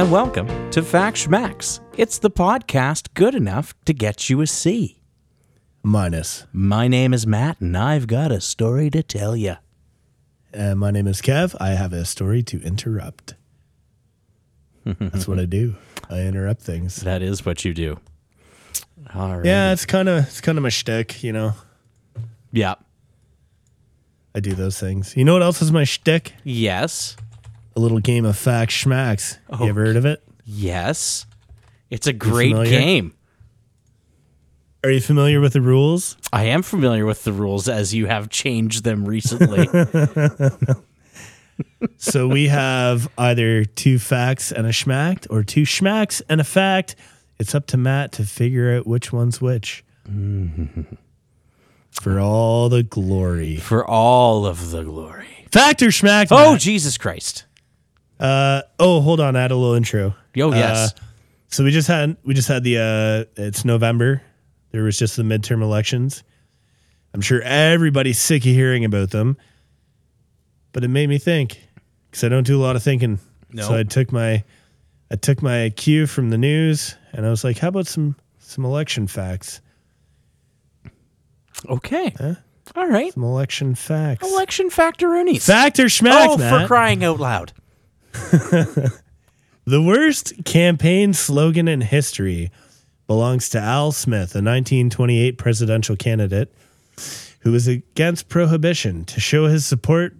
And welcome to Fact Schmacks. It's the podcast good enough to get you a C. Minus. My name is Matt, and I've got a story to tell you. Uh, and my name is Kev. I have a story to interrupt. That's what I do. I interrupt things. That is what you do. All right. Yeah, it's kind of it's kind of my shtick, you know. Yeah. I do those things. You know what else is my shtick? Yes. A little game of fact schmacks. You ever heard of it? Yes. It's a great game. Are you familiar with the rules? I am familiar with the rules as you have changed them recently. So we have either two facts and a schmacked or two schmacks and a fact. It's up to Matt to figure out which one's which. For all the glory. For all of the glory. Fact or schmacked? Oh, Matt? Jesus Christ. Uh, oh, hold on. I had a little intro. Oh, yes. Uh, so we just had we just had the uh, it's November. There was just the midterm elections. I'm sure everybody's sick of hearing about them, but it made me think because I don't do a lot of thinking. No. So I took my I took my cue from the news and I was like, how about some some election facts? okay. All right. Some election facts. Election factoronies. Fact or schmack, oh, Matt? for crying out loud. The worst campaign slogan in history belongs to Al Smith, a 1928 presidential candidate who was against prohibition to show his support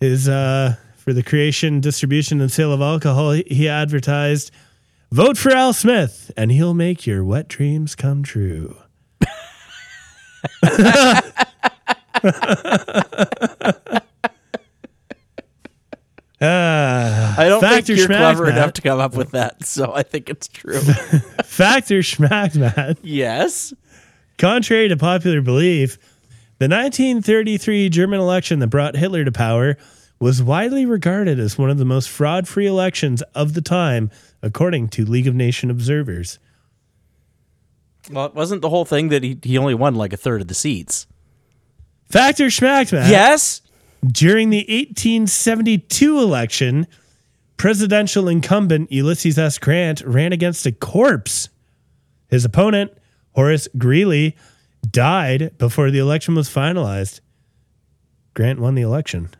his uh, for the creation, distribution, and sale of alcohol. He- He advertised, "Vote for Al Smith, and he'll make your wet dreams come true." Ah, I don't think you're schmack, clever Matt? enough to come up with that, so I think it's true. Factor schmack, Matt? yes. Contrary to popular belief, the 1933 German election that brought Hitler to power was widely regarded as one of the most fraud free elections of the time, according to League of Nation observers. Well, it wasn't the whole thing that he, he only won like a third of the seats. Factor schmack, Matt? Yes. During the 1872 election, presidential incumbent Ulysses S. Grant ran against a corpse. His opponent, Horace Greeley, died before the election was finalized. Grant won the election.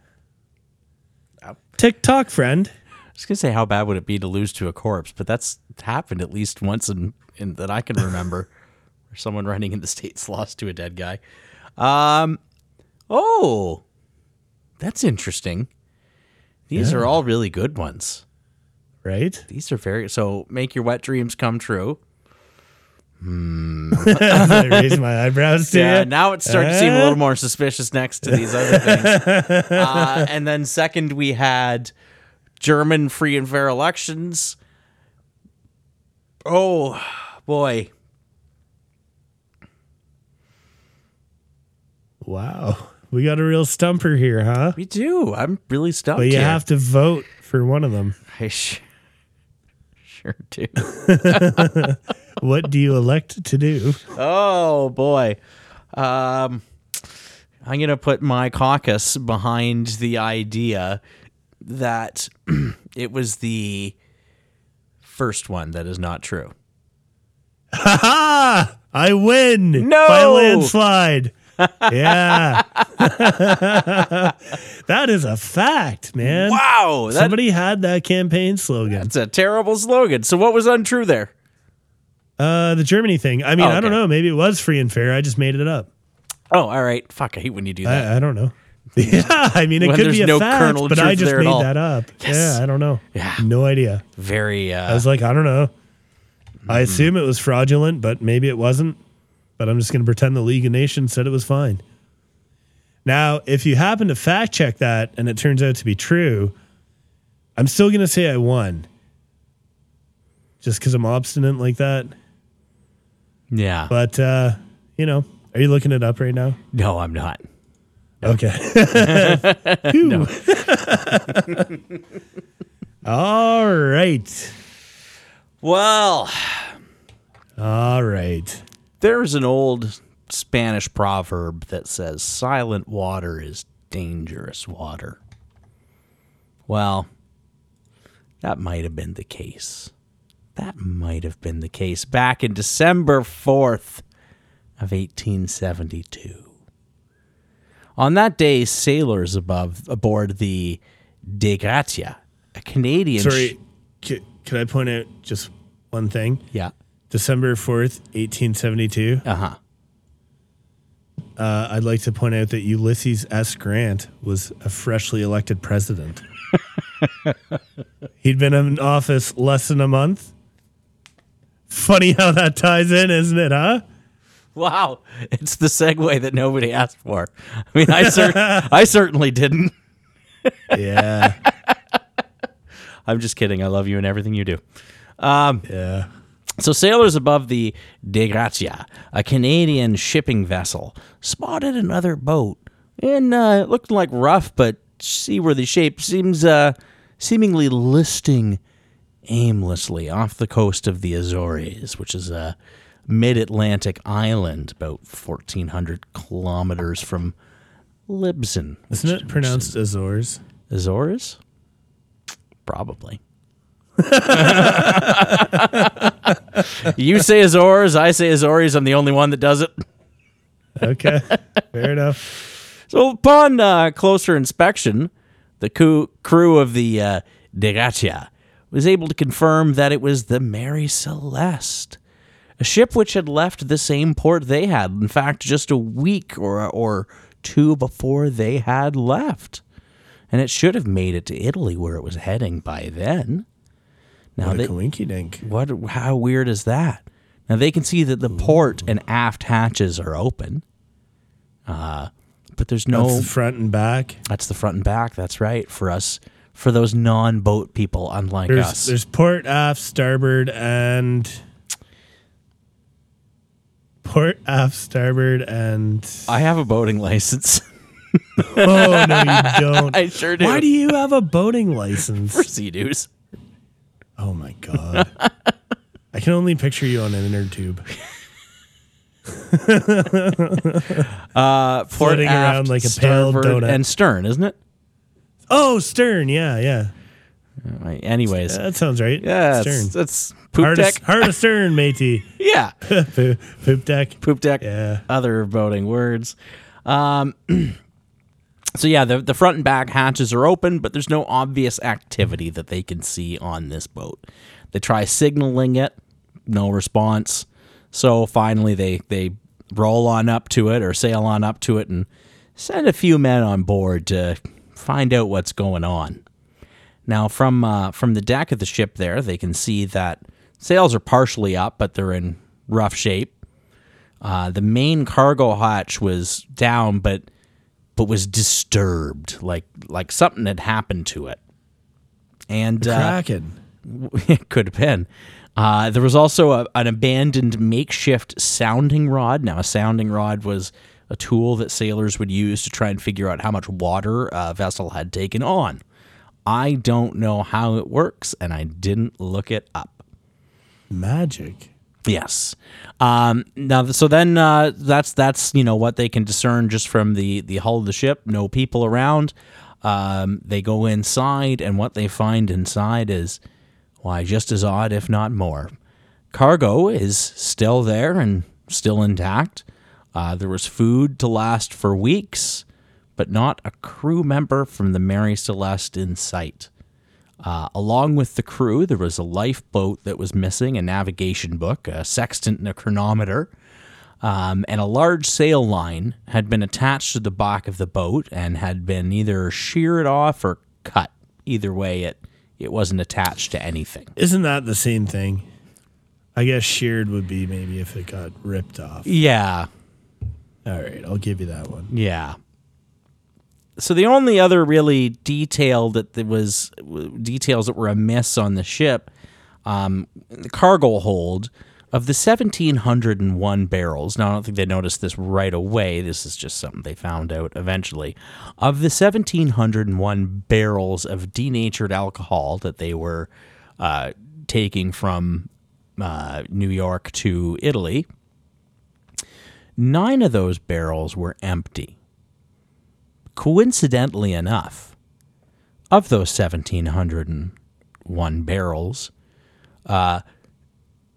TikTok friend. I was gonna say how bad would it be to lose to a corpse, but that's happened at least once in, in that I can remember, where someone running in the states lost to a dead guy. Um, oh, that's interesting. These are all really good ones. Right? These are very so make your wet dreams come true. I raised my eyebrows to Yeah, you. now it's starting to seem a little more suspicious next to these other things. uh, and then second, we had German free and fair elections. Oh boy, Wow. We got a real stumper here, huh? we do. I'm really stumped. But you here. have to vote for one of them. I sh- sure do. What do you elect to do? oh boy, um, I'm gonna put my caucus behind the idea that it was the first one that is not true. Ha ha! I win No! by landslide. Yeah. that is a fact, man. Wow, that, Somebody had that campaign slogan. that's a terrible slogan. So what was untrue there? Uh, the Germany thing. I mean, Oh, I don't know. Maybe it was free and fair. I just made it up. Oh, all right. Fuck, I hate when you do that. I, I don't know. Yeah, I mean, it When could be a no fact, kernel but I just made that up. Yes. Yeah, I don't know. Yeah. No idea. Very. Uh, I was like, I don't know. I Mm-hmm. assume it was fraudulent, but maybe it wasn't. But I'm just going to pretend the League of Nations said it was fine. Now, if you happen to fact check that and it turns out to be true, I'm still going to say I won. Just because I'm obstinate like that. yeah. But, uh, you know, are you looking it up right now? no, I'm not. Okay. All right. Well, All right. There's an old Spanish proverb that says silent water is dangerous water. Well, that might have been the case. That might have been the case back in December 4th of 1872. On that day, sailors above aboard the Dei Gratia, a Canadian. sh- Sorry, c- could I point out just one thing? yeah. December 4th, 1872. Uh huh. Uh, I'd like to point out that Ulysses S. Grant was a freshly elected president. He'd been in office less than a month. Funny how that ties in, isn't it, huh? Wow, it's the segue that nobody asked for. I mean, I cer- I certainly didn't. Yeah. I'm just kidding. I love you and everything you do. Um, yeah. So sailors above the Dei Gratia, a Canadian shipping vessel, spotted another boat and uh, it looked like rough but seaworthy shape. Seems uh, seemingly listing aimlessly off the coast of the Azores, which is a mid-Atlantic island about 1,400 kilometers from Lisbon. Isn't it pronounced Azores? Azores? Probably. you say Azores, I say Azores. I'm the only one that does it. Okay. Fair enough. So, upon uh, closer inspection, the coo- crew of the uh, Dei Gratia was able to confirm that it was the Mary Celeste, a ship which had left the same port they had. In fact, just a week or or two before they had left, and it should have made it to Italy where it was heading by then. Now What they, a coinky dink. what? How weird is that? Now they can see that the port and aft hatches are open, uh, but there's no. That's the front and back. That's the front and back. That's right for us, for those non-boat people, unlike There's us. there's port, aft, starboard, and port, aft, starboard, and I have a boating license. oh no, you don't. I sure do. Why do you have a boating license? for sea-doos? Oh my god. I can only picture you on an inner tube. Uh, port, Floating around like a pale starboard, donut. and stern, isn't it? Oh, stern. Yeah, yeah. Right, Anyways, That sounds right. yeah, stern. it's, it's poop hard, deck. Of, hard of stern, matey. yeah, poop, poop deck. poop deck. Yeah. Other boating words. Um, so yeah, the the front and back hatches are open, but there's no obvious activity that they can see on this boat. They try signaling it, no response. So finally, they they roll on up to it or sail on up to it and send a few men on board to find out what's going on. Now, from uh, from the deck of the ship, there they can see that sails are partially up, but they're in rough shape. Uh, the main cargo hatch was down, but but was disturbed, like like something had happened to it. And uh, Kraken. it could have been. Uh, there was also a, an abandoned makeshift sounding rod. Now, a sounding rod was a tool that sailors would use to try and figure out how much water a vessel had taken on. I don't know how it works, and I didn't look it up. Magic. Yes. Um, now, so then uh, that's that's you know what they can discern just from the the hull of the ship. No people around. Um, they go inside, and what they find inside is why just as odd, if not more. Cargo is still there and still intact. Uh, there was food to last for weeks, but not a crew member from the Mary Celeste in sight. Uh, along with the crew, there was a lifeboat that was missing, a navigation book, a sextant, and a chronometer. Um, and a large sail line had been attached to the back of the boat and had been either sheared off or cut. Either way, it it wasn't attached to anything. Isn't that the same thing? I guess sheared would be maybe if it got ripped off. Yeah, All right, I'll give you that one. yeah. So the only other really detail that there was details that were amiss on the ship, um, the cargo hold of the 1701 barrels. Now I don't think they noticed this right away. This is just something they found out eventually. Of the 1701 barrels of denatured alcohol that they were uh, taking from uh, New York to Italy, nine of those barrels were empty. Coincidentally enough, of those 1701 barrels. Uh,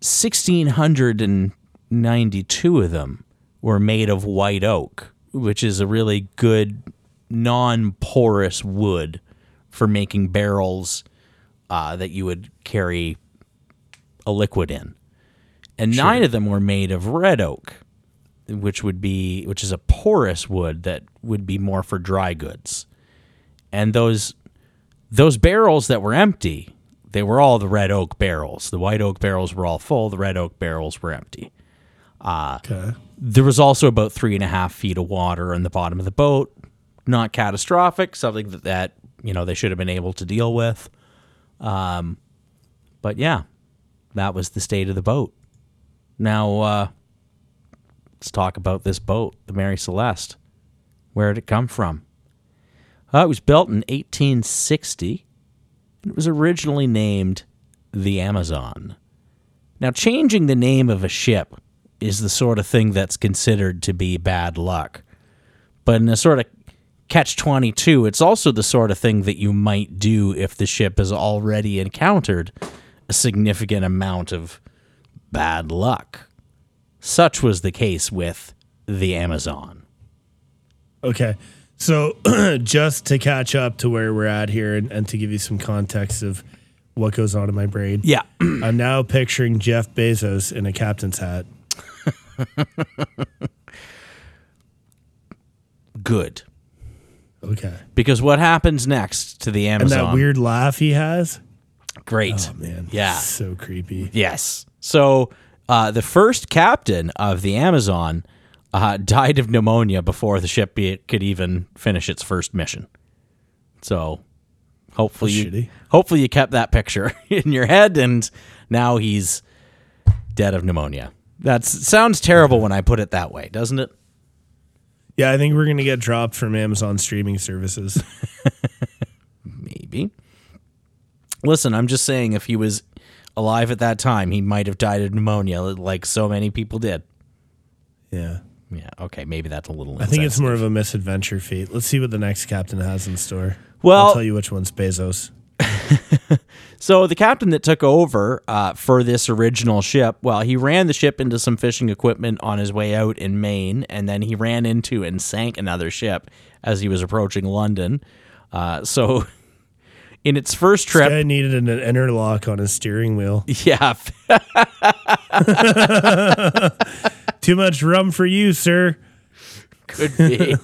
1,692 of them were made of white oak, which is a really good non porous wood for making barrels uh, that you would carry a liquid in. And nine of them were made of red oak, which would be which is a porous wood that would be more for dry goods. And those those barrels that were empty, they were all the red oak barrels. The white oak barrels were all full. The red oak barrels were empty. Okay. There was also about three and a half feet of water in the bottom of the boat. Not catastrophic, something that, that you know they should have been able to deal with. Um, but yeah, that was the state of the boat. Now uh, let's talk about this boat, the Mary Celeste. Where did it come from? Uh, it was built in 1860. It was originally named the Amazon. Now, changing the name of a ship is the sort of thing that's considered to be bad luck. But in a sort of catch 22, it's also the sort of thing that you might do if the ship has already encountered a significant amount of bad luck. Such was the case with the Amazon. Okay. So just to catch up to where we're at here and, and to give you some context of what goes on in my brain. Yeah. I'm now picturing Jeff Bezos in a captain's hat. Good. Okay. Because what happens next to the And Amazon? that weird laugh he has. Great. Oh man. Yeah. So creepy. Yes. So uh, the first captain of the Amazon uh, died of pneumonia before the ship be- could even finish its first mission. So hopefully, That's you, shitty. hopefully you kept that picture in your head, and now he's dead of pneumonia. That sounds terrible when I put it that way, doesn't it? Yeah, I think we're gonna get dropped from Amazon streaming services. Maybe. Listen, I'm just saying, if he was alive at that time, he might have died of pneumonia, like so many people did. yeah. Yeah. Okay. Maybe that's a little. I think it's more of a misadventure feat. Let's see what the next captain has in store. Well- I'll tell you which one's Bezos. So the captain that took over uh, for this original ship, well, he ran the ship into some fishing equipment on his way out in Maine, and then he ran into and sank another ship as he was approaching London. Uh, so, in its first trip, Guy needed an interlock on his steering wheel. yeah, Too much rum for you, sir. could be.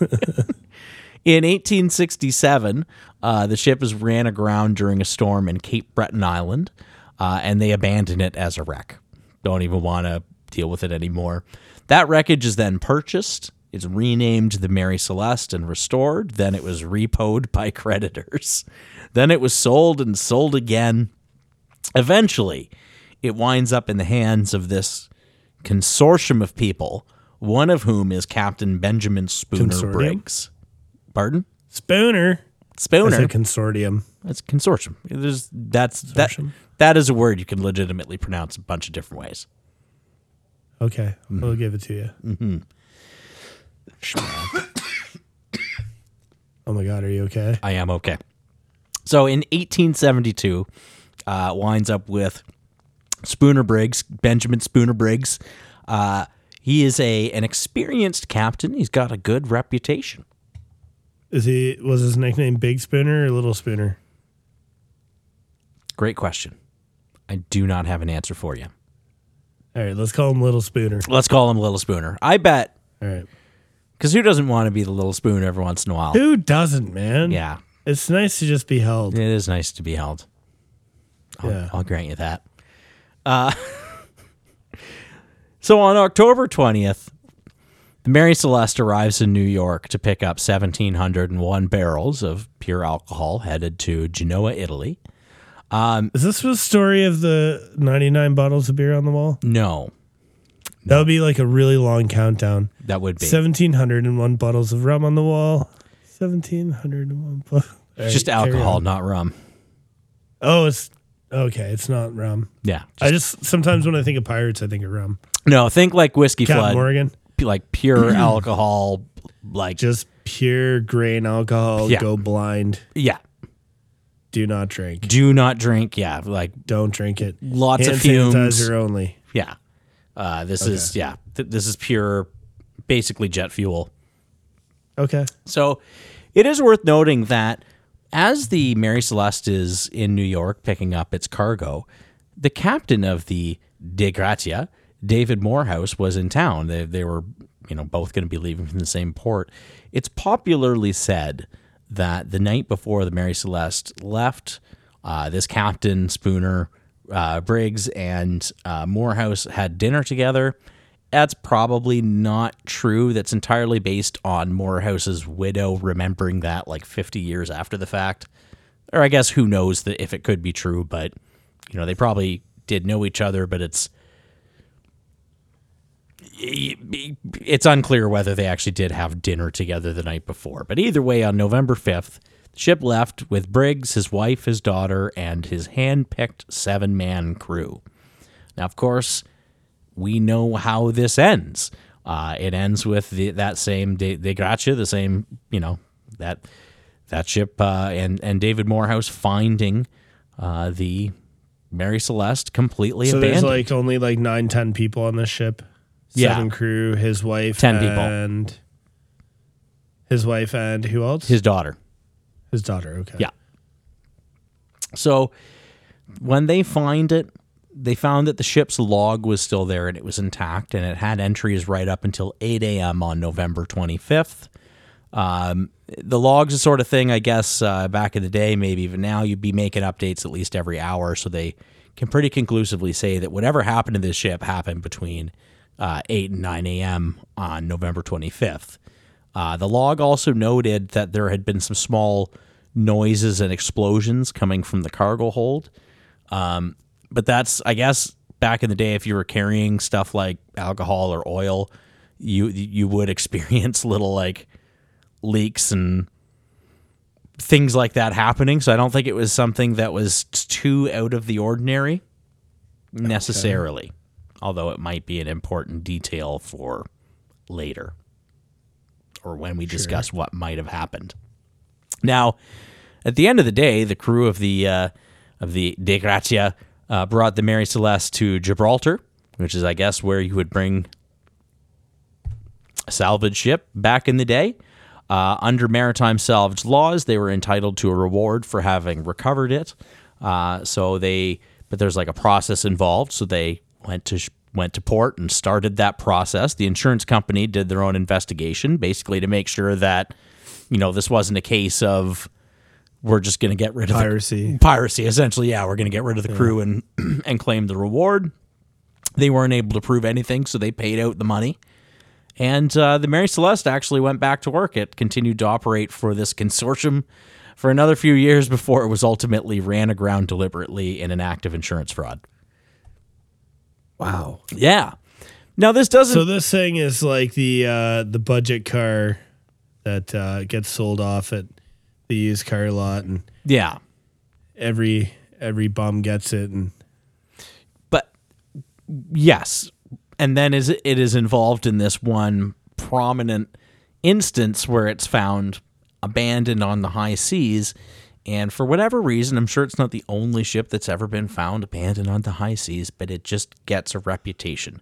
In 1867, uh, the ship was ran aground during a storm in Cape Breton Island, uh, and they abandoned it as a wreck. Don't even want to deal with it anymore. That wreckage is then purchased. It's renamed the Mary Celeste and restored. Then it was repoed by creditors. Then it was sold and sold again. Eventually, it winds up in the hands of this consortium of people, one of whom is Captain Benjamin Spooner Consortium? Briggs. Pardon? Spooner. That's Spooner. a consortium. That's consortium. There's that's that that is a word you can legitimately pronounce a bunch of different ways. Okay, Mm-hmm. we'll give it to you. Oh my god, are you okay? I am okay. So in 1872, uh, winds up with Spooner Briggs, Benjamin Spooner Briggs. Uh, he is a an experienced captain. He's got a good reputation. Is he was his nickname Big Spooner or Little Spooner? Great question. I do not have an answer for you. All right, let's call him Little Spooner. Let's call him Little Spooner. I bet All right. Because who doesn't want to be the little spoon every once in a while? Who doesn't, man? Yeah, It's nice to just be held. it is nice to be held. I'll, Yeah. I'll grant you that. Uh, so on October 20th, the Mary Celeste arrives in New York to pick up 1,701 barrels of pure alcohol headed to Genoa, Italy. Is this the story of the 99 bottles of beer on the wall? No, That would be like a really long countdown. that would be 1701 bottles of rum on the wall. 1701 bottles. just alcohol, not rum. Oh, it's okay. It's not rum. Yeah. I just sometimes when I think of pirates, I think of rum. No, think like whiskey Captain flood, Morgan, p- like pure alcohol, like just pure grain alcohol. Yeah. Go blind. yeah, Do not drink. Do not drink. Yeah, like Don't drink it. Lots Hand of fumes. sanitizer only. yeah. Uh, this is yeah. Th- this is pure, basically jet fuel. Okay. So it is worth noting that as the Mary Celeste is in New York picking up its cargo, the captain of the Dei Gratia, David Morehouse, was in town. They, they were, you know, both going to be leaving from the same port. It's popularly said that the night before the Mary Celeste left, uh, this captain, Spooner, uh, Briggs, and uh, Morehouse had dinner together that's probably not true. That's entirely based on Morehouse's widow remembering that like 50 years after the fact. Or I guess who knows that if it could be true, but you know, they probably did know each other, but it's it's unclear whether they actually did have dinner together the night before. But either way, on November 5th, the ship left with Briggs, his wife, his daughter, and his hand-picked seven-man crew. Now, of course, we know how this ends. Uh, it ends with the, that same Dei, Gratia, the same, you know, that that ship, uh, and and David Morehouse finding uh, the Mary Celeste completely So abandoned. there's like only like nine, ten people on this ship. Yeah. Seven crew, his wife, 10 people. and his wife and who else? his daughter. His daughter. Okay. Yeah. So when they find it, they found that the ship's log was still there and it was intact, and it had entries right up until 8 a.m. on November 25th. Um, the logs, the sort of thing, I guess, uh, back in the day, maybe even now, you'd be making updates at least every hour, so they can pretty conclusively say that whatever happened to this ship happened between uh, 8 and 9 a.m. on November 25th. Uh, the log also noted that there had been some small noises and explosions coming from the cargo hold. Um, but that's, I guess, back in the day, if you were carrying stuff like alcohol or oil, you you would experience little like leaks and things like that happening. So I don't think it was something that was too out of the ordinary necessarily, although it might be an important detail for later or when we discuss what might have happened. Now, at the end of the day, the crew of the uh, of the Dei Gratia uh, brought the Mary Celeste to Gibraltar, which is, I guess, where you would bring a salvage ship back in the day. Uh, under maritime salvage laws, they were entitled to a reward for having recovered it. Uh, so they, but there's like a process involved. So they went to went to port and started that process. The insurance company did their own investigation, basically to make sure that you know this wasn't a case of we're just going to get rid of the- Piracy. piracy essentially yeah we're going to get rid of the crew and and claim the reward. They weren't able to prove anything so they paid out the money. And uh, the mary celeste actually went back to work. It continued to operate for this consortium for another few years before it was ultimately ran aground deliberately in an act of insurance fraud Wow. yeah. Now this doesn't So this thing is like the uh, the budget car that uh, gets sold off at the used car lot, and yeah. every every bum gets it, and but yes. And then is it is involved in this one prominent instance where it's found abandoned on the high seas and for whatever reason i'm sure it's not the only ship that's ever been found abandoned on the high seas but it just gets a reputation.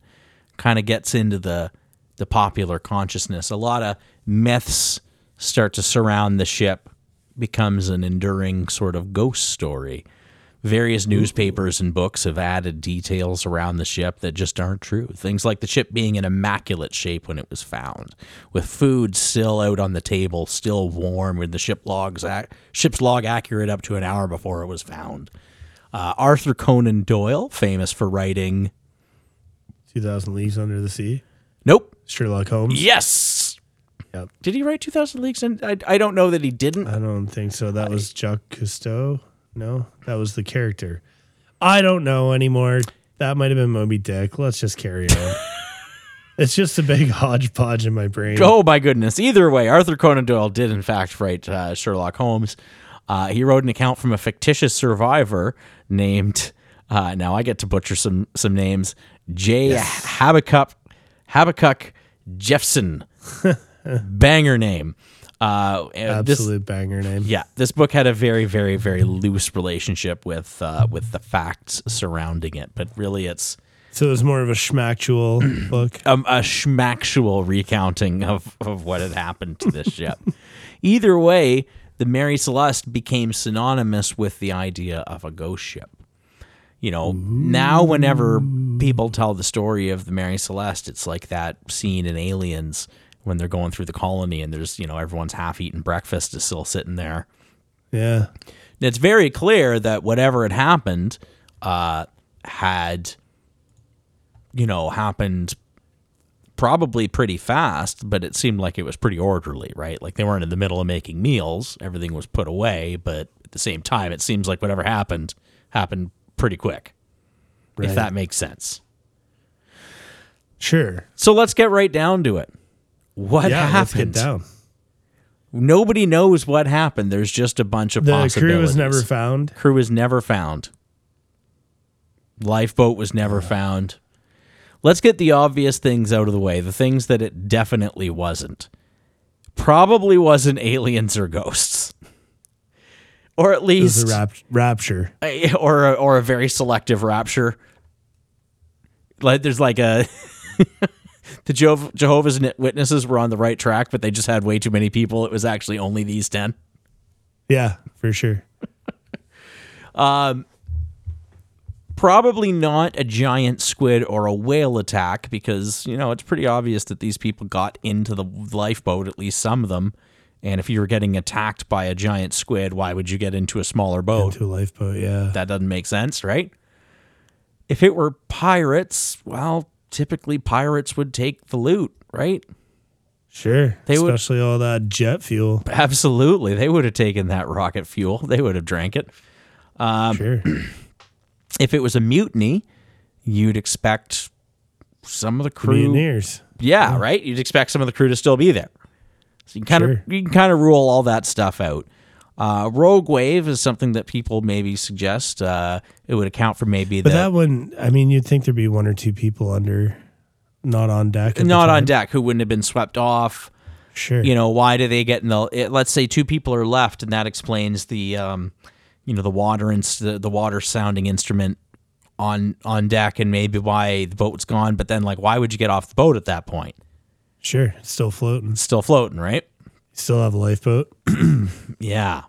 Kind of gets into the the popular consciousness. A lot of myths start to surround the ship becomes an enduring sort of ghost story various newspapers and books have added details around the ship that just aren't true. Things like the ship being in immaculate shape when it was found, with food still out on the table, still warm, with the ship logs ac- ship's log accurate up to an hour before it was found. Uh, Arthur Conan Doyle, famous for writing. two thousand leagues under the sea. Nope. Sherlock Holmes. Yes. Yep. Did he write 2000 Leagues? And I, I don't know that he didn't. I don't think so. That was Jacques Cousteau. No, that was the character. I don't know anymore. That might have been Moby Dick. Let's just carry on. it's just a big hodgepodge in my brain. Oh my goodness! Either way, Arthur Conan Doyle did in fact write uh, Sherlock Holmes. Uh, he wrote an account from a fictitious survivor named. Uh, now I get to butcher some some names. J. Habakkuk Habakkuk Jephson, banger name. Uh, and this- Absolute banger name. yeah, this book had a very, very, very loose relationship with uh, with the facts surrounding it, but really, it's So it was more of a schmactual book. um, a schmactual recounting of, of what had happened to this ship. Either way, the Mary Celeste became synonymous with the idea of a ghost ship. You know, now whenever people tell the story of the Mary Celeste, it's like that scene in Aliens when they're going through the colony and there's, you know, everyone's half eaten breakfast is still sitting there. Yeah. And it's very clear that whatever had happened uh, had, you know, happened probably pretty fast, but it seemed like it was pretty orderly, right? Like they weren't in the middle of making meals. Everything was put away, but at the same time, it seems like whatever happened happened pretty quick, if that makes sense. Sure. So let's get right down to it. What yeah, happened? down. Nobody knows what happened. There's just a bunch of The possibilities. crew was never found. Crew was never found. Lifeboat was never found. Let's get the obvious things out of the way. The things that it definitely wasn't. Probably wasn't aliens or ghosts. Or at It was least a rap- rapture. a- or a, or a very selective rapture. Like there's like a the Jeho- Jehovah's Witnesses were on the right track, but they just had way too many people. It was actually only these ten. Yeah, for sure. Um, probably not a giant squid or a whale attack because, you know, it's pretty obvious that these people got into the lifeboat, at least some of them. And if you were getting attacked by a giant squid, why would you get into a smaller boat? Into a lifeboat. Yeah. That doesn't make sense, right? If it were pirates, well, typically pirates would take the loot, right? Sure. They would- Especially all that jet fuel. Absolutely. They would have taken that rocket fuel. They would have drank it. Um, sure. If it was a mutiny, you'd expect some of the crew Mutineers. Yeah, right. You'd expect some of the crew to still be there. So you can kind Sure. of you can kind of rule all that stuff out. Uh, rogue wave is something that people maybe suggest. Uh, it would account for maybe But the that one, I mean, you'd think there'd be one or two people under, not on deck. at the not on deck who wouldn't have been swept off. Sure. You know, why do they get in the? It, let's say two people are left, and that explains the, um, you know, the water and the, the water sounding instrument on on deck, and maybe why the boat's gone. But then, like, why would you get off the boat at that point? Sure. It's still floating. It's still floating, right? Still have a lifeboat. Yeah,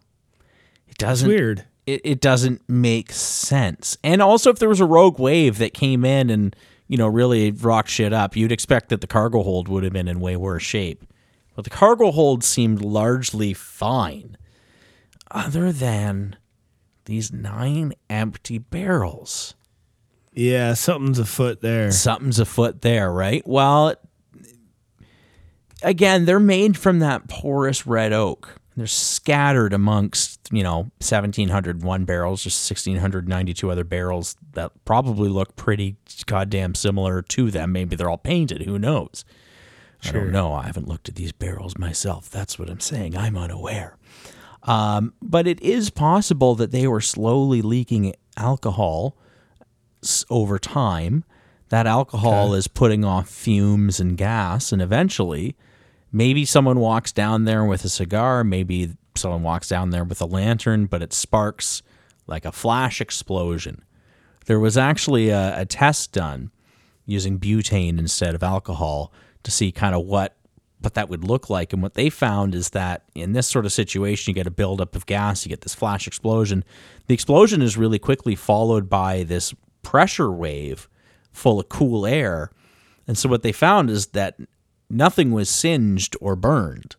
it It's doesn't. weird. it, it doesn't make sense. And also, if there was a rogue wave that came in and you know really rocked shit up, you'd expect that the cargo hold would have been in way worse shape. But the cargo hold seemed largely fine, other than these nine empty barrels. Yeah, something's afoot there. Something's afoot there, right? Well, again, they're made from that porous red oak. They're scattered amongst, you know, 1,701 barrels, just 1,692 other barrels that probably look pretty goddamn similar to them. Maybe they're all painted. Who knows? I don't know. I haven't looked at these barrels myself. That's what I'm saying. I'm unaware. Um, but it is possible that they were slowly leaking alcohol over time. That alcohol is putting off fumes and gas, and eventually, maybe someone walks down there with a cigar. Maybe someone walks down there with a lantern, but it sparks like a flash explosion. There was actually a, a test done using butane instead of alcohol to see kind of what what that would look like. And what they found is that in this sort of situation, you get a buildup of gas, you get this flash explosion. The explosion is really quickly followed by this pressure wave full of cool air. And so what they found is that nothing was singed or burned,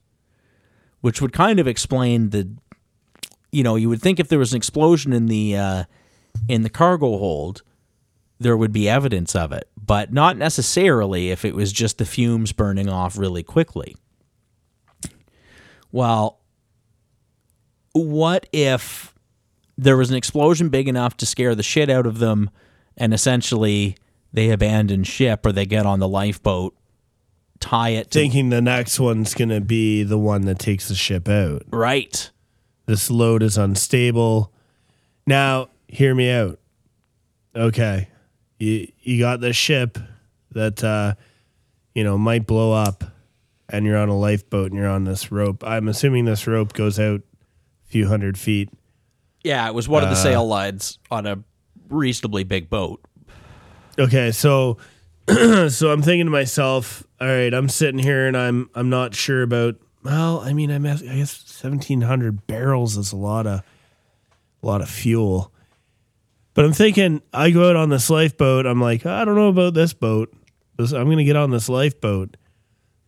which would kind of explain the you know, you would think if there was an explosion in the uh, in the cargo hold, there would be evidence of it, but not necessarily if it was just the fumes burning off really quickly. Well, what if there was an explosion big enough to scare the shit out of them and essentially they abandon ship or they get on the lifeboat, tie it to Thinking the next one's going to be the one that takes the ship out. right. This load is unstable. Now, hear me out. Okay. You you got this ship that uh you know might blow up and you're on a lifeboat and you're on this rope. I'm assuming this rope goes out a few hundred feet. Yeah, it was one of the sail lines on a reasonably big boat. Okay, so so I'm thinking to myself, all right, I'm sitting here and I'm I'm not sure about. Well, I mean, I'm, I guess 1,700 barrels is a lot of a lot of fuel. But I'm thinking, I go out on this lifeboat. I'm like, I don't know about this boat. I'm going to get on this lifeboat,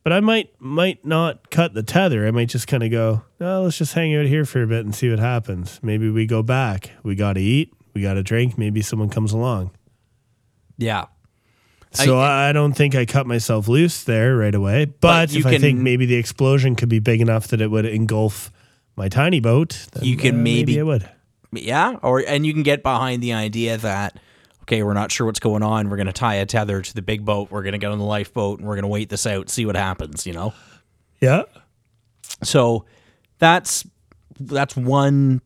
but I might might not cut the tether. I might just kind of go, oh, let's just hang out here for a bit and see what happens. Maybe we go back. We got to eat. We got to drink. Maybe someone comes along. Yeah. So I, I don't think I cut myself loose there right away. But, But you if I think maybe the explosion could be big enough that it would engulf my tiny boat, You can uh, maybe- I would. Yeah, or and you can get behind the idea that okay, we're not sure what's going on. We're going to tie a tether to the big boat. We're going to get on the lifeboat and we're going to wait this out, see what happens, you know. Yeah. So that's that's one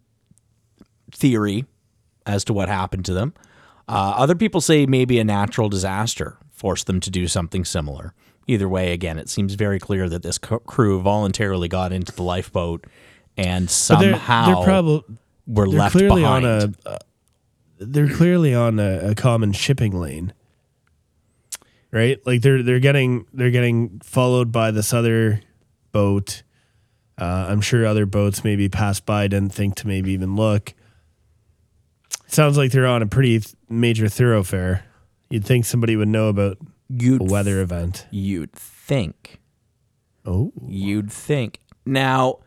theory as to what happened to them. Uh, other people say maybe a natural disaster forced them to do something similar. Either way, again, it seems very clear that this co- crew voluntarily got into the lifeboat and But they're, somehow they're probably were they're left clearly behind. on a uh, they're clearly on a, a common shipping lane. Right? Like they're they're getting they're getting followed by this other boat. Uh, I'm sure other boats maybe passed by, didn't think to maybe even look. Sounds like they're on a pretty th- major thoroughfare. You'd think somebody would know about you'd a weather event. You'd think. Oh, You'd think. Now,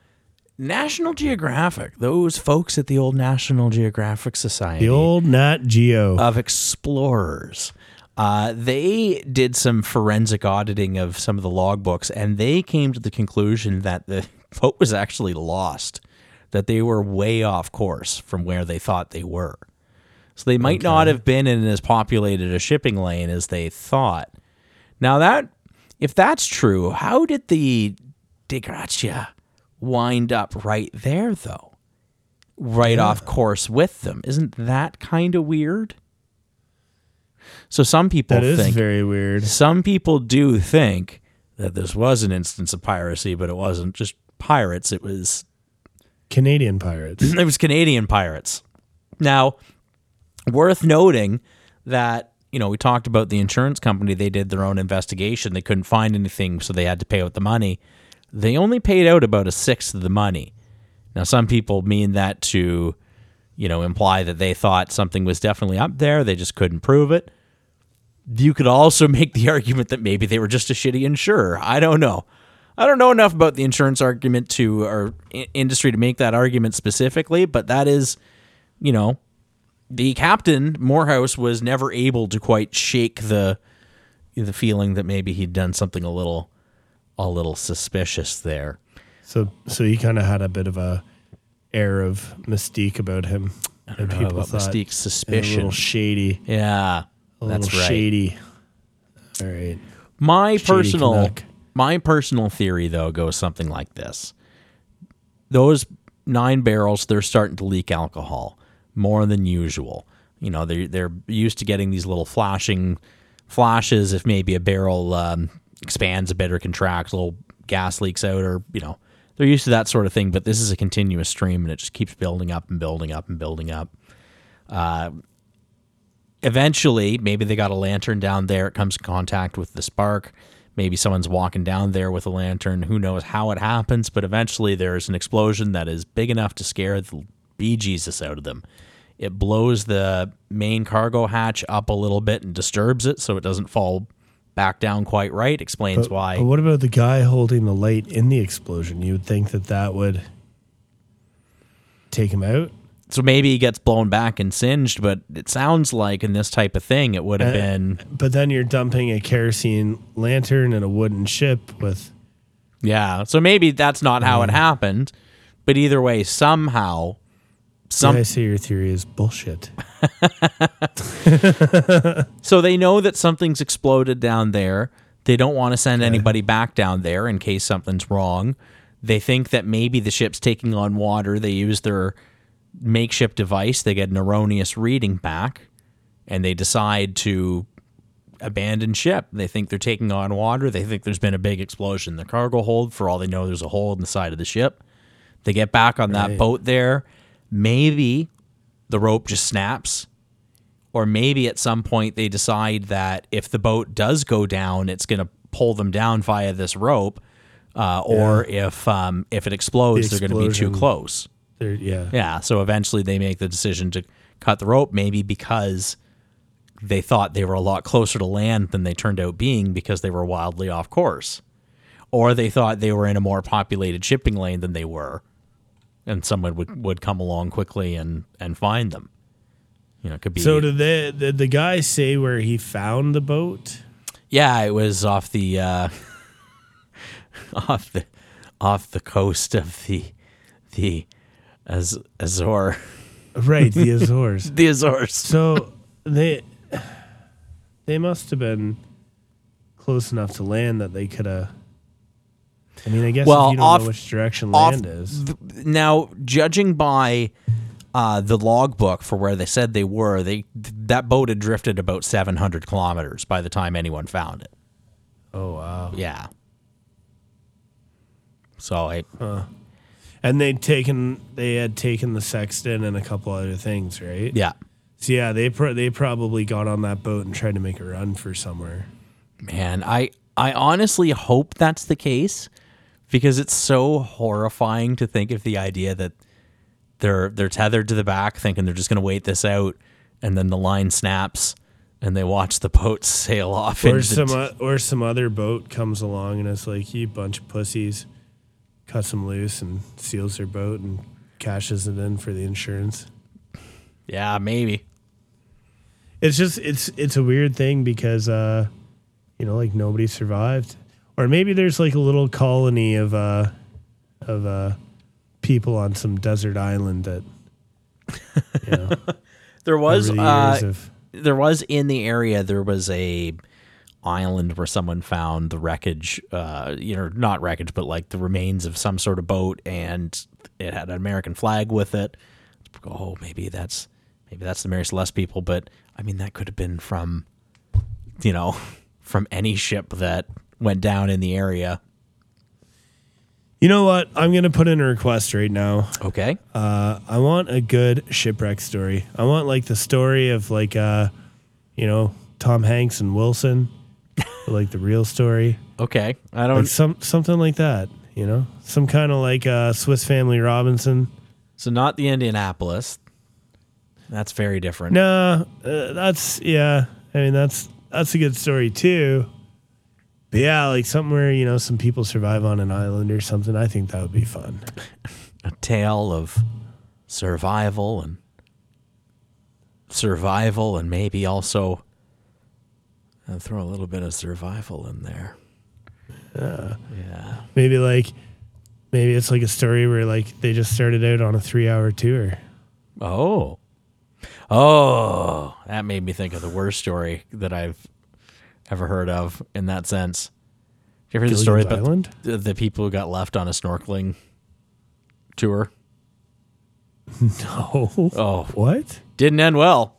National Geographic, those folks at the old National Geographic Society the old Nat Geo. of explorers, uh, they did some forensic auditing of some of the logbooks, and they came to the conclusion that the boat was actually lost, that they were way off course from where they thought they were. So they might not have been in as populated a shipping lane as they thought. Now that if that's true, how did the Dei Gratia wind up right there though? Right off course with them. Isn't that kind of weird? So some people that is think very weird. some people do think that this was an instance of piracy, but it wasn't just pirates, it was Canadian pirates. it was Canadian pirates. Now, worth noting that you know we talked about the insurance company. They did their own investigation. They couldn't find anything, so they had to pay out the money. They only paid out about a sixth of the money. Now, some people mean that to, you know, imply that they thought something was definitely up there. They just couldn't prove it. You could also make the argument that maybe they were just a shitty insurer. I don't know. I don't know enough about the insurance argument to or industry to make that argument specifically, but that is, you know, the captain Morehouse was never able to quite shake the the feeling that maybe he'd done something a little a little suspicious there. So so he kind of had a bit of a air of mystique about him. And People about Mystique's "Eh, A little shady. yeah, A that's little right. shady. All right. My personal Canuck. my personal theory though goes something like this. Those nine barrels, they're starting to leak alcohol more than usual. You know, they they're used to getting these little flashing flashes if maybe a barrel um, expands a bit or contracts, a little gas leaks out, or you know, they're used to that sort of thing. But this is a continuous stream, and it just keeps building up and building up and building up. Uh, eventually, maybe they got a lantern down there. It comes in contact with the spark. Maybe someone's walking down there with a lantern. Who knows how it happens? But eventually, there's an explosion that is big enough to scare the bejesus out of them. It blows the main cargo hatch up a little bit and disturbs it so it doesn't fall back down quite right. Explains why. But what about the guy holding the light in the explosion? You would think that that would take him out. so maybe he gets blown back and singed, but it sounds like in this type of thing, it would have Uh, been But then you're dumping a kerosene lantern in a wooden ship with. Yeah. So maybe that's not how it happened, but either way, somehow, some Some, I say your theory is bullshit. so they know that something's exploded down there. They don't want to send anybody back down there in case something's wrong. They think that maybe the ship's taking on water. They use their makeshift device. They get an erroneous reading back, and they decide to abandon ship. They think they're taking on water. They think there's been a big explosion in the cargo hold. For all they know, there's a hole in the side of the ship. They get back on that boat there. Maybe the rope just snaps. Or maybe at some point they decide that if the boat does go down, it's going to pull them down via this rope. Uh, or if um, if it explodes, The they're going to be too close. Yeah. Yeah. So eventually they make the decision to cut the rope, maybe because they thought they were a lot closer to land than they turned out being because they were wildly off course. Or they thought they were in a more populated shipping lane than they were. And someone would, would come along quickly and, and find them. You know, it could be. So did the, did the guy say where he found the boat? yeah, it was off the uh, off the off the coast of the the Az- Azor Right, the Azores. the Azores. So they they must have been close enough to land that they could have. I mean, I guess Well, if you don't off- know which direction off land is, th- now judging by uh, the logbook for where they said they were they th- that boat had drifted about 700 kilometers by the time anyone found it oh wow! yeah so I, And they'd taken they had taken the sextant and a couple other things, right? yeah So yeah, they pro- they probably got on that boat and tried to make a run for somewhere. man i i honestly hope that's the case because it's so horrifying to think of the idea that they're they're tethered to the back thinking they're just going to wait this out and then the line snaps and they watch the boat sail off Or some o- or some other boat comes along and it's like you bunch of pussies, cuts them loose and seals their boat and cashes it in for the insurance. yeah maybe It's just it's it's a weird thing because uh you know like nobody survived. Or maybe there's like a little colony of uh of uh people on some desert island that you know there was the uh, of there was in the area there was a island where someone found the wreckage uh you know not wreckage but like the remains of some sort of boat and it had an american flag with it. Oh maybe that's maybe that's the mary celeste people but i mean that could have been from you know from any ship that went down in the area You know what? I'm gonna put in a request right now. okay Uh, I want a good shipwreck story. I want like the story of like uh, you know, Tom Hanks and Wilson, like the real story, okay i don't some something like that. You know, some kind of like uh, Swiss Family Robinson. so not the indianapolis that's very different No, uh, that's yeah. I mean, that's that's a good story too. But yeah, like something where you know some people survive on an island or something. I think that would be fun. a tale of survival and survival and maybe also uh, throw a little bit of survival in there. yeah. Maybe like maybe it's like a story where like they just started out on a three-hour tour. Oh. Oh, that made me think of the worst story that I've ever heard of in that sense. You ever hear the story about Island? the, the people who got left on a snorkeling tour? No. Oh, What? didn't end well.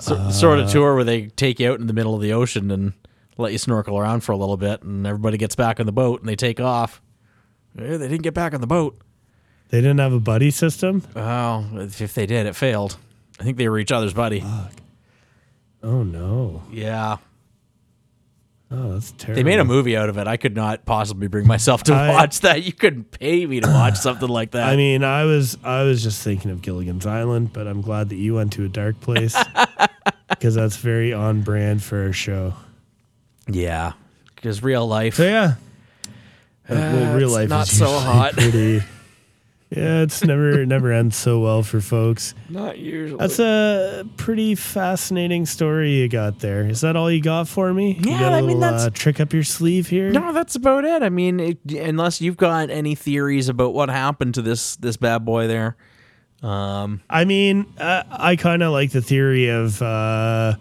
So, sort of tour where they take you out in the middle of the ocean and let you snorkel around for a little bit, and everybody gets back on the boat and they take off. Eh, they didn't get back on the boat. They didn't have a buddy system? Oh, if they did, it failed. I think they were each other's buddy. Oh no. Yeah, Oh, that's terrible. they made a movie out of it. I could not possibly bring myself to I- watch that. You couldn't pay me to watch something like that. I mean, I was I was just thinking of Gilligan's Island, but I'm glad that you went to a dark place because that's very on brand for our show. yeah, because real life. So yeah, Uh, well, real life not is so hot. Pretty, yeah, it's never it never ends so well for folks. Not usually. That's a pretty fascinating story you got there. Is that all you got for me? you Yeah, got a I mean, that's- uh, trick up your sleeve here. No, that's about it. I mean, it, unless you've got any theories about what happened to this this bad boy there. Um, I mean, uh, I kind of like the theory of uh,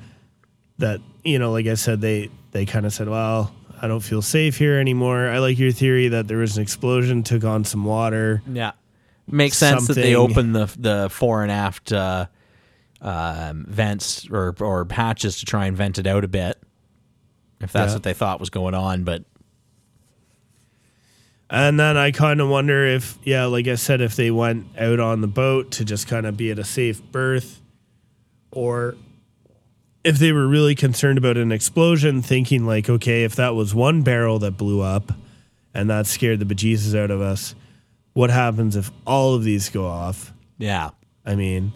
that. You know, like I said, they they kind of said, "Well, I don't feel safe here anymore." I like your theory that there was an explosion, took on some water. yeah, makes sense that they opened the the fore and aft uh, um, vents or or patches to try and vent it out a bit, if that's Yeah. what they thought was going on. But And then I kind of wonder if, yeah, like I said, if they went out on the boat to just kind of be at a safe berth, or if they were really concerned about an explosion, thinking like, okay, if that was one barrel that blew up and that scared the bejesus out of us, what happens if all of these go off? yeah, I mean,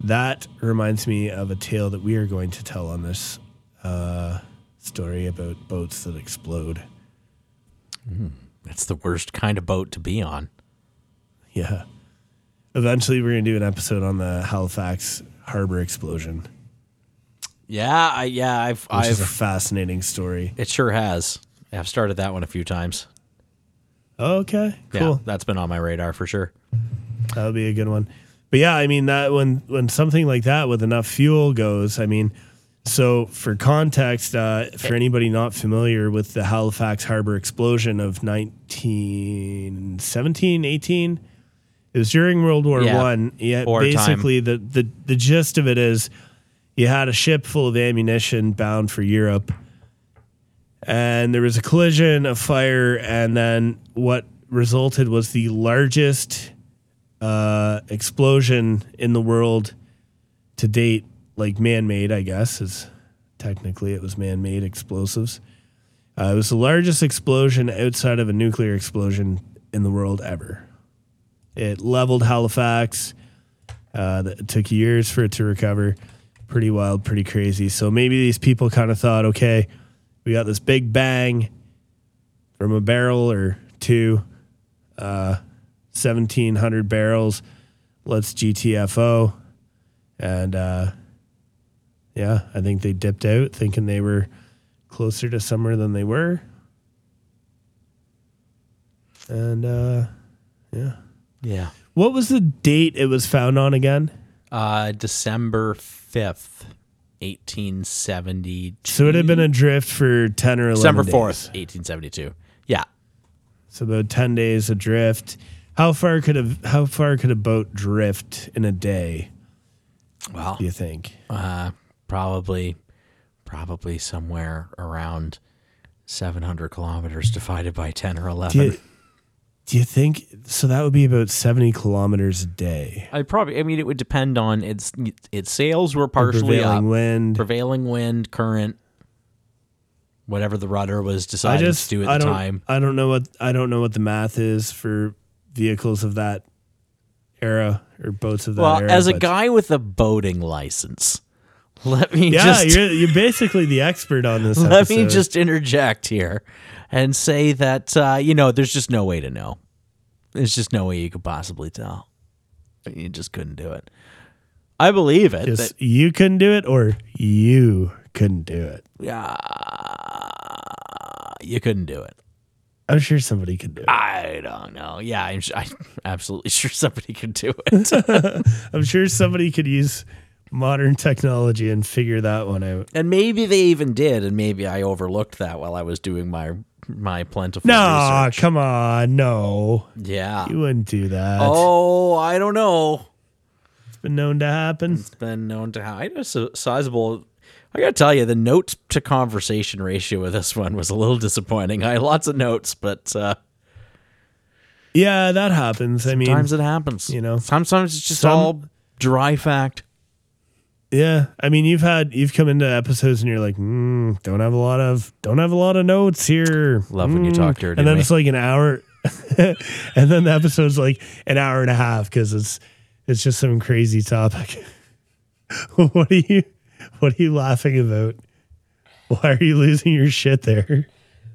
that reminds me of a tale that we are going to tell on this uh, story about boats that explode. it's the worst kind of boat to be on. Yeah. Eventually, we're going to do an episode on the Halifax harbor explosion, Yeah, I, yeah, I've which is a I've fascinating story. it sure has. I've started that one a few times. Okay, Yeah, cool. that's been on my radar for sure. That would be a good one. But yeah, I mean that when when something like that with enough fuel goes, I mean, so for context, uh, for anybody not familiar with the Halifax harbor explosion of 1917, 18, it was during World War Yeah. One. Yeah, basically the, the the gist of it is you had a ship full of ammunition bound for Europe, and there was a collision, a fire, and then what resulted was the largest uh, explosion in the world to date, like man-made, I guess, is technically it was man-made explosives. Uh, it was the largest explosion outside of a nuclear explosion in the world ever. It leveled Halifax. Uh, it took years for it to recover. Pretty wild, pretty crazy. So maybe these people kind of thought, okay, we got this big bang from a barrel or two, uh, 1,700 barrels. Let's GTFO. And uh, yeah, I think they dipped out thinking they were closer to summer than they were. And uh, yeah. Yeah. What was the date it was found on again? Uh, December fifth, eighteen seventy. So it had been adrift for 10 or 11 December days. fourth, eighteen seventy two. Yeah. So about 10 days adrift. How far could a how far could a boat drift in a day, Well, do you think? uh, probably, probably somewhere around seven hundred kilometers divided by ten or Do eleven. you, do you think so that would be about 70 kilometers a day? I probably. I mean, it would depend on its its sails were partially Prevailing up, wind. prevailing wind, current, whatever the rudder was decided just to do at I the don't time. I don't know what I don't know what the math is for vehicles of that era or boats of that Well, era. as a guy with a boating license, let me yeah, just you're you're basically the expert on this. let me just interject here and say that uh, you know there's just no way to know. There's just no way you could possibly tell. You just couldn't do it. I believe it. Just that- you couldn't do it, or you couldn't do it. yeah, you couldn't do it. I'm sure somebody could do it. I don't know. Yeah, I'm, I'm absolutely sure somebody could do it. I'm sure somebody could use modern technology and figure that one out. and maybe they even did, and maybe I overlooked that while I was doing my my plentiful No, research. come on, no, Yeah. you wouldn't do that. Oh, I don't know. It's been known to happen. It's been known to have a si- sizable. I gotta tell you, the notes to conversation ratio of this one was a little disappointing. I had lots of notes, but uh, Yeah, that happens. I mean, sometimes it happens. you know, sometimes it's just some- all dry fact. Yeah. I mean, you've had you've come into episodes and you're like, mm, don't have a lot of don't have a lot of notes here. Love when you Mm." talk dirty And then me. it's like an hour, and then the episode's like an hour and a half because it's it's just some crazy topic. what are you what are you laughing about? Why are you losing your shit there?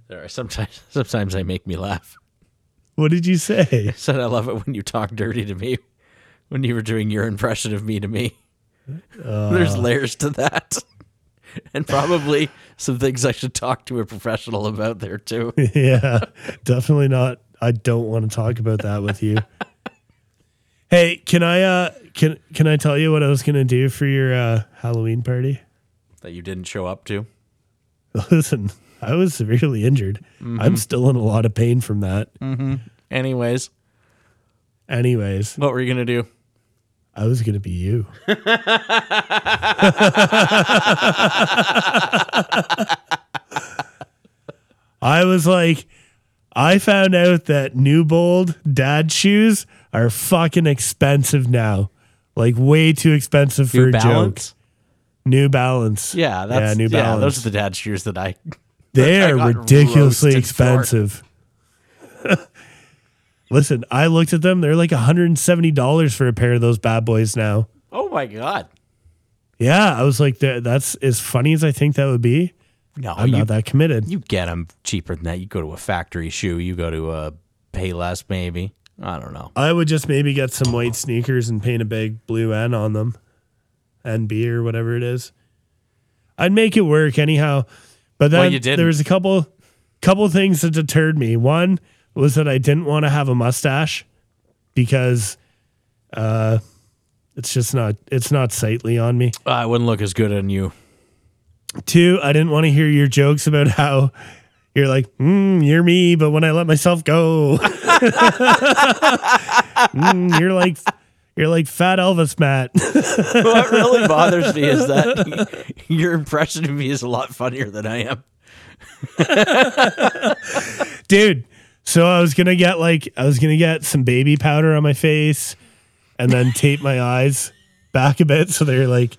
There are sometimes sometimes they make me laugh. What did you say? I said I love it when you talk dirty to me. When you were doing your impression of me to me, Uh. there's layers to that, and probably some things I should talk to a professional about there too. yeah, definitely not. I don't want to talk about that with you. hey, can I uh can can I tell you what I was gonna do for your uh Halloween party? That you didn't show up to. Listen, I was severely injured. I'm still in a lot of pain from that. Anyways, Anyways, what were you gonna do? I was going to be you. I was like, I found out that New Bold dad shoes are fucking expensive now. Like way too expensive for New a joke. New Balance. Yeah, that's yeah, New yeah, Balance. those are the dad shoes that I. They are ridiculously expensive. Listen, I looked at them. They're like $170 for a pair of those bad boys now. Oh my god! Yeah, I was like, that's as funny as I think that would be. No, I'm you, not that committed. you get them cheaper than that. You go to a factory shoe. You go to uh, a Payless, maybe. I don't know. I would just maybe get some white sneakers and paint a big blue N on them, NB or whatever it is. I'd make it work anyhow. But then Well, there was a couple, couple things that deterred me. One was that I didn't want to have a mustache because, uh, it's just not it's not sightly on me. Uh, it wouldn't look as good on you. Two, I didn't want to hear your jokes about how you're like, mm, you're me, but when I let myself go, Mm, you're like, you're like fat Elvis, Matt. what really bothers me is that your impression of me is a lot funnier than I am. Dude, so I was gonna get like, I was gonna get some baby powder on my face, and then tape my eyes back a bit so they're like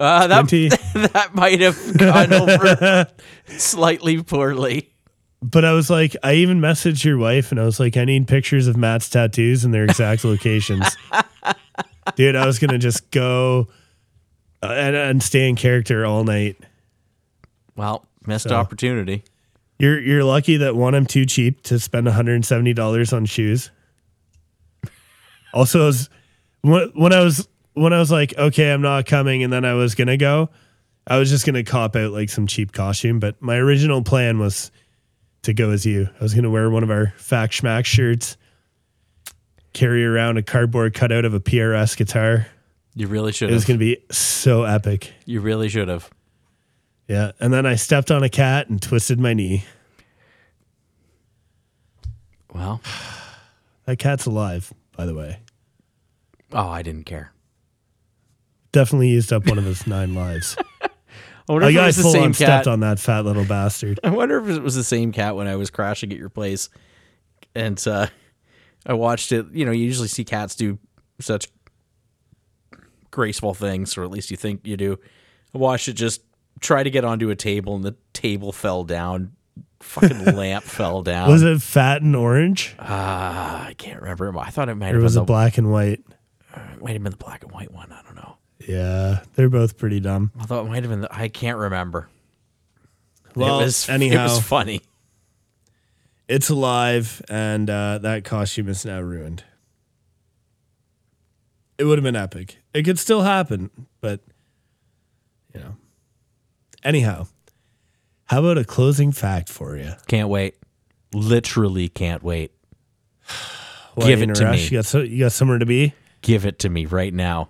Uh, that that might have gone over slightly poorly. But I was like, I even messaged your wife and I was like, I need pictures of Matt's tattoos and their exact locations. Dude, I was going to just go uh, and, and stay in character all night. Well, missed So. opportunity. You're you're lucky that one, I'm too cheap to spend $170 on shoes. Also, was, when, when I was when I was like, okay, I'm not coming, and then I was gonna go, I was just gonna cop out like some cheap costume. But my original plan was to go as you. I was gonna wear one of our Fact Schmack shirts, carry around a cardboard cutout of a PRS guitar. You really should It was have. gonna be so epic. You really should have. Yeah, and then I stepped on a cat and twisted my knee. Well, That cat's alive, by the way. oh, I didn't care. Definitely used up one of his nine lives. I wonder I if it was the same cat. stepped on that fat little bastard. I wonder if it was the same cat when I was crashing at your place, and uh, I watched it. You know, you usually see cats do such graceful things, or at least you think you do. I watched it just try to get onto a table, and the table fell down. Fucking lamp fell down. Was it fat and orange, Ah, I can't remember. I thought it might or have was been it the, black and white? it might have been the black and white one. I don't know. Yeah, they're both pretty dumb. I thought it might have been. The, I can't remember. Well, it was anyhow, it was funny. it's alive, and uh, that costume is now ruined. It would have been epic. It could still happen, but you know. Anyhow, how about a closing fact for you? Can't wait. Literally can't wait. Why Give it to me. You got so you got somewhere to be. Give it to me right now.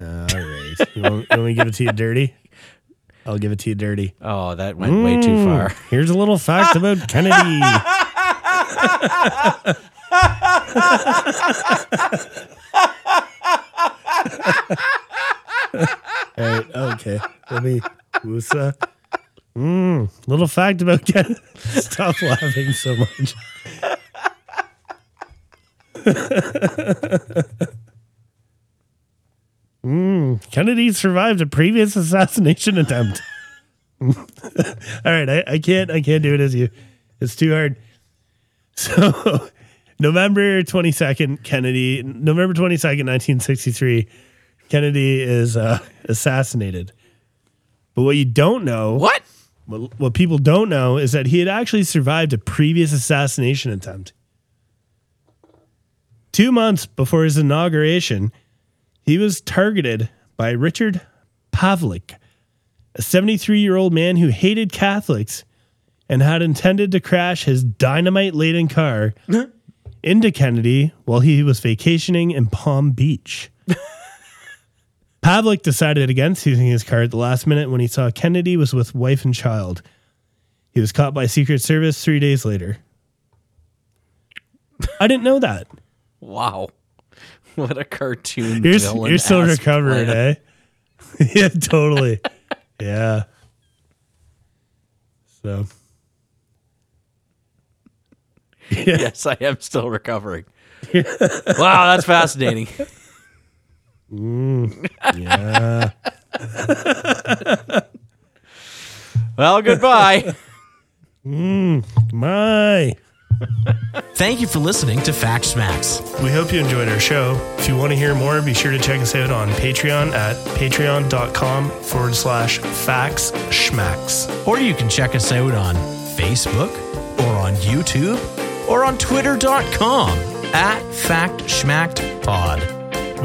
All right. you, want, you want me to give it to you dirty? I'll give it to you dirty. Oh, that went way too mm. far. Here's a little fact about Kennedy. All right, okay. Let me Wusa. Mm, little fact about Kennedy. Stop laughing so much. mm, Kennedy survived a previous assassination attempt. All right, I, I can't I can't do it as you. It's too hard. So November 22nd, Kennedy, November 22nd, 1963, Kennedy is uh, assassinated. But what you don't know, What? what, what people don't know is that he had actually survived a previous assassination attempt. Two months before his inauguration, he was targeted by Richard Pavlick, a 73 year old man who hated Catholics and had intended to crash his dynamite laden car into Kennedy while he was vacationing in Palm Beach. Pavlick decided against using his car at the last minute when he saw Kennedy was with wife and child. He was caught by Secret Service three days later. I didn't know that. Wow. what a cartoon You're, you're still recovering, plan. eh? yeah, totally. Yeah. So. Yes, I am still recovering. wow, that's fascinating. Mm. Yeah. Well, goodbye. Mm. My. Thank you for listening to Fact Schmacks. We hope you enjoyed our show. If you want to hear more, be sure to check us out on Patreon at patreon.com forward slash facts schmacks. Or you can check us out on Facebook or on YouTube or on twitter.com at Fact Schmacked Pod.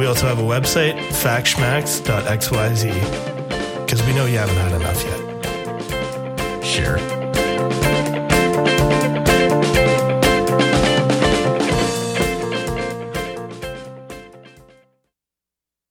We also have a website, factschmacks.xyz, because we know you haven't had enough yet. Sure.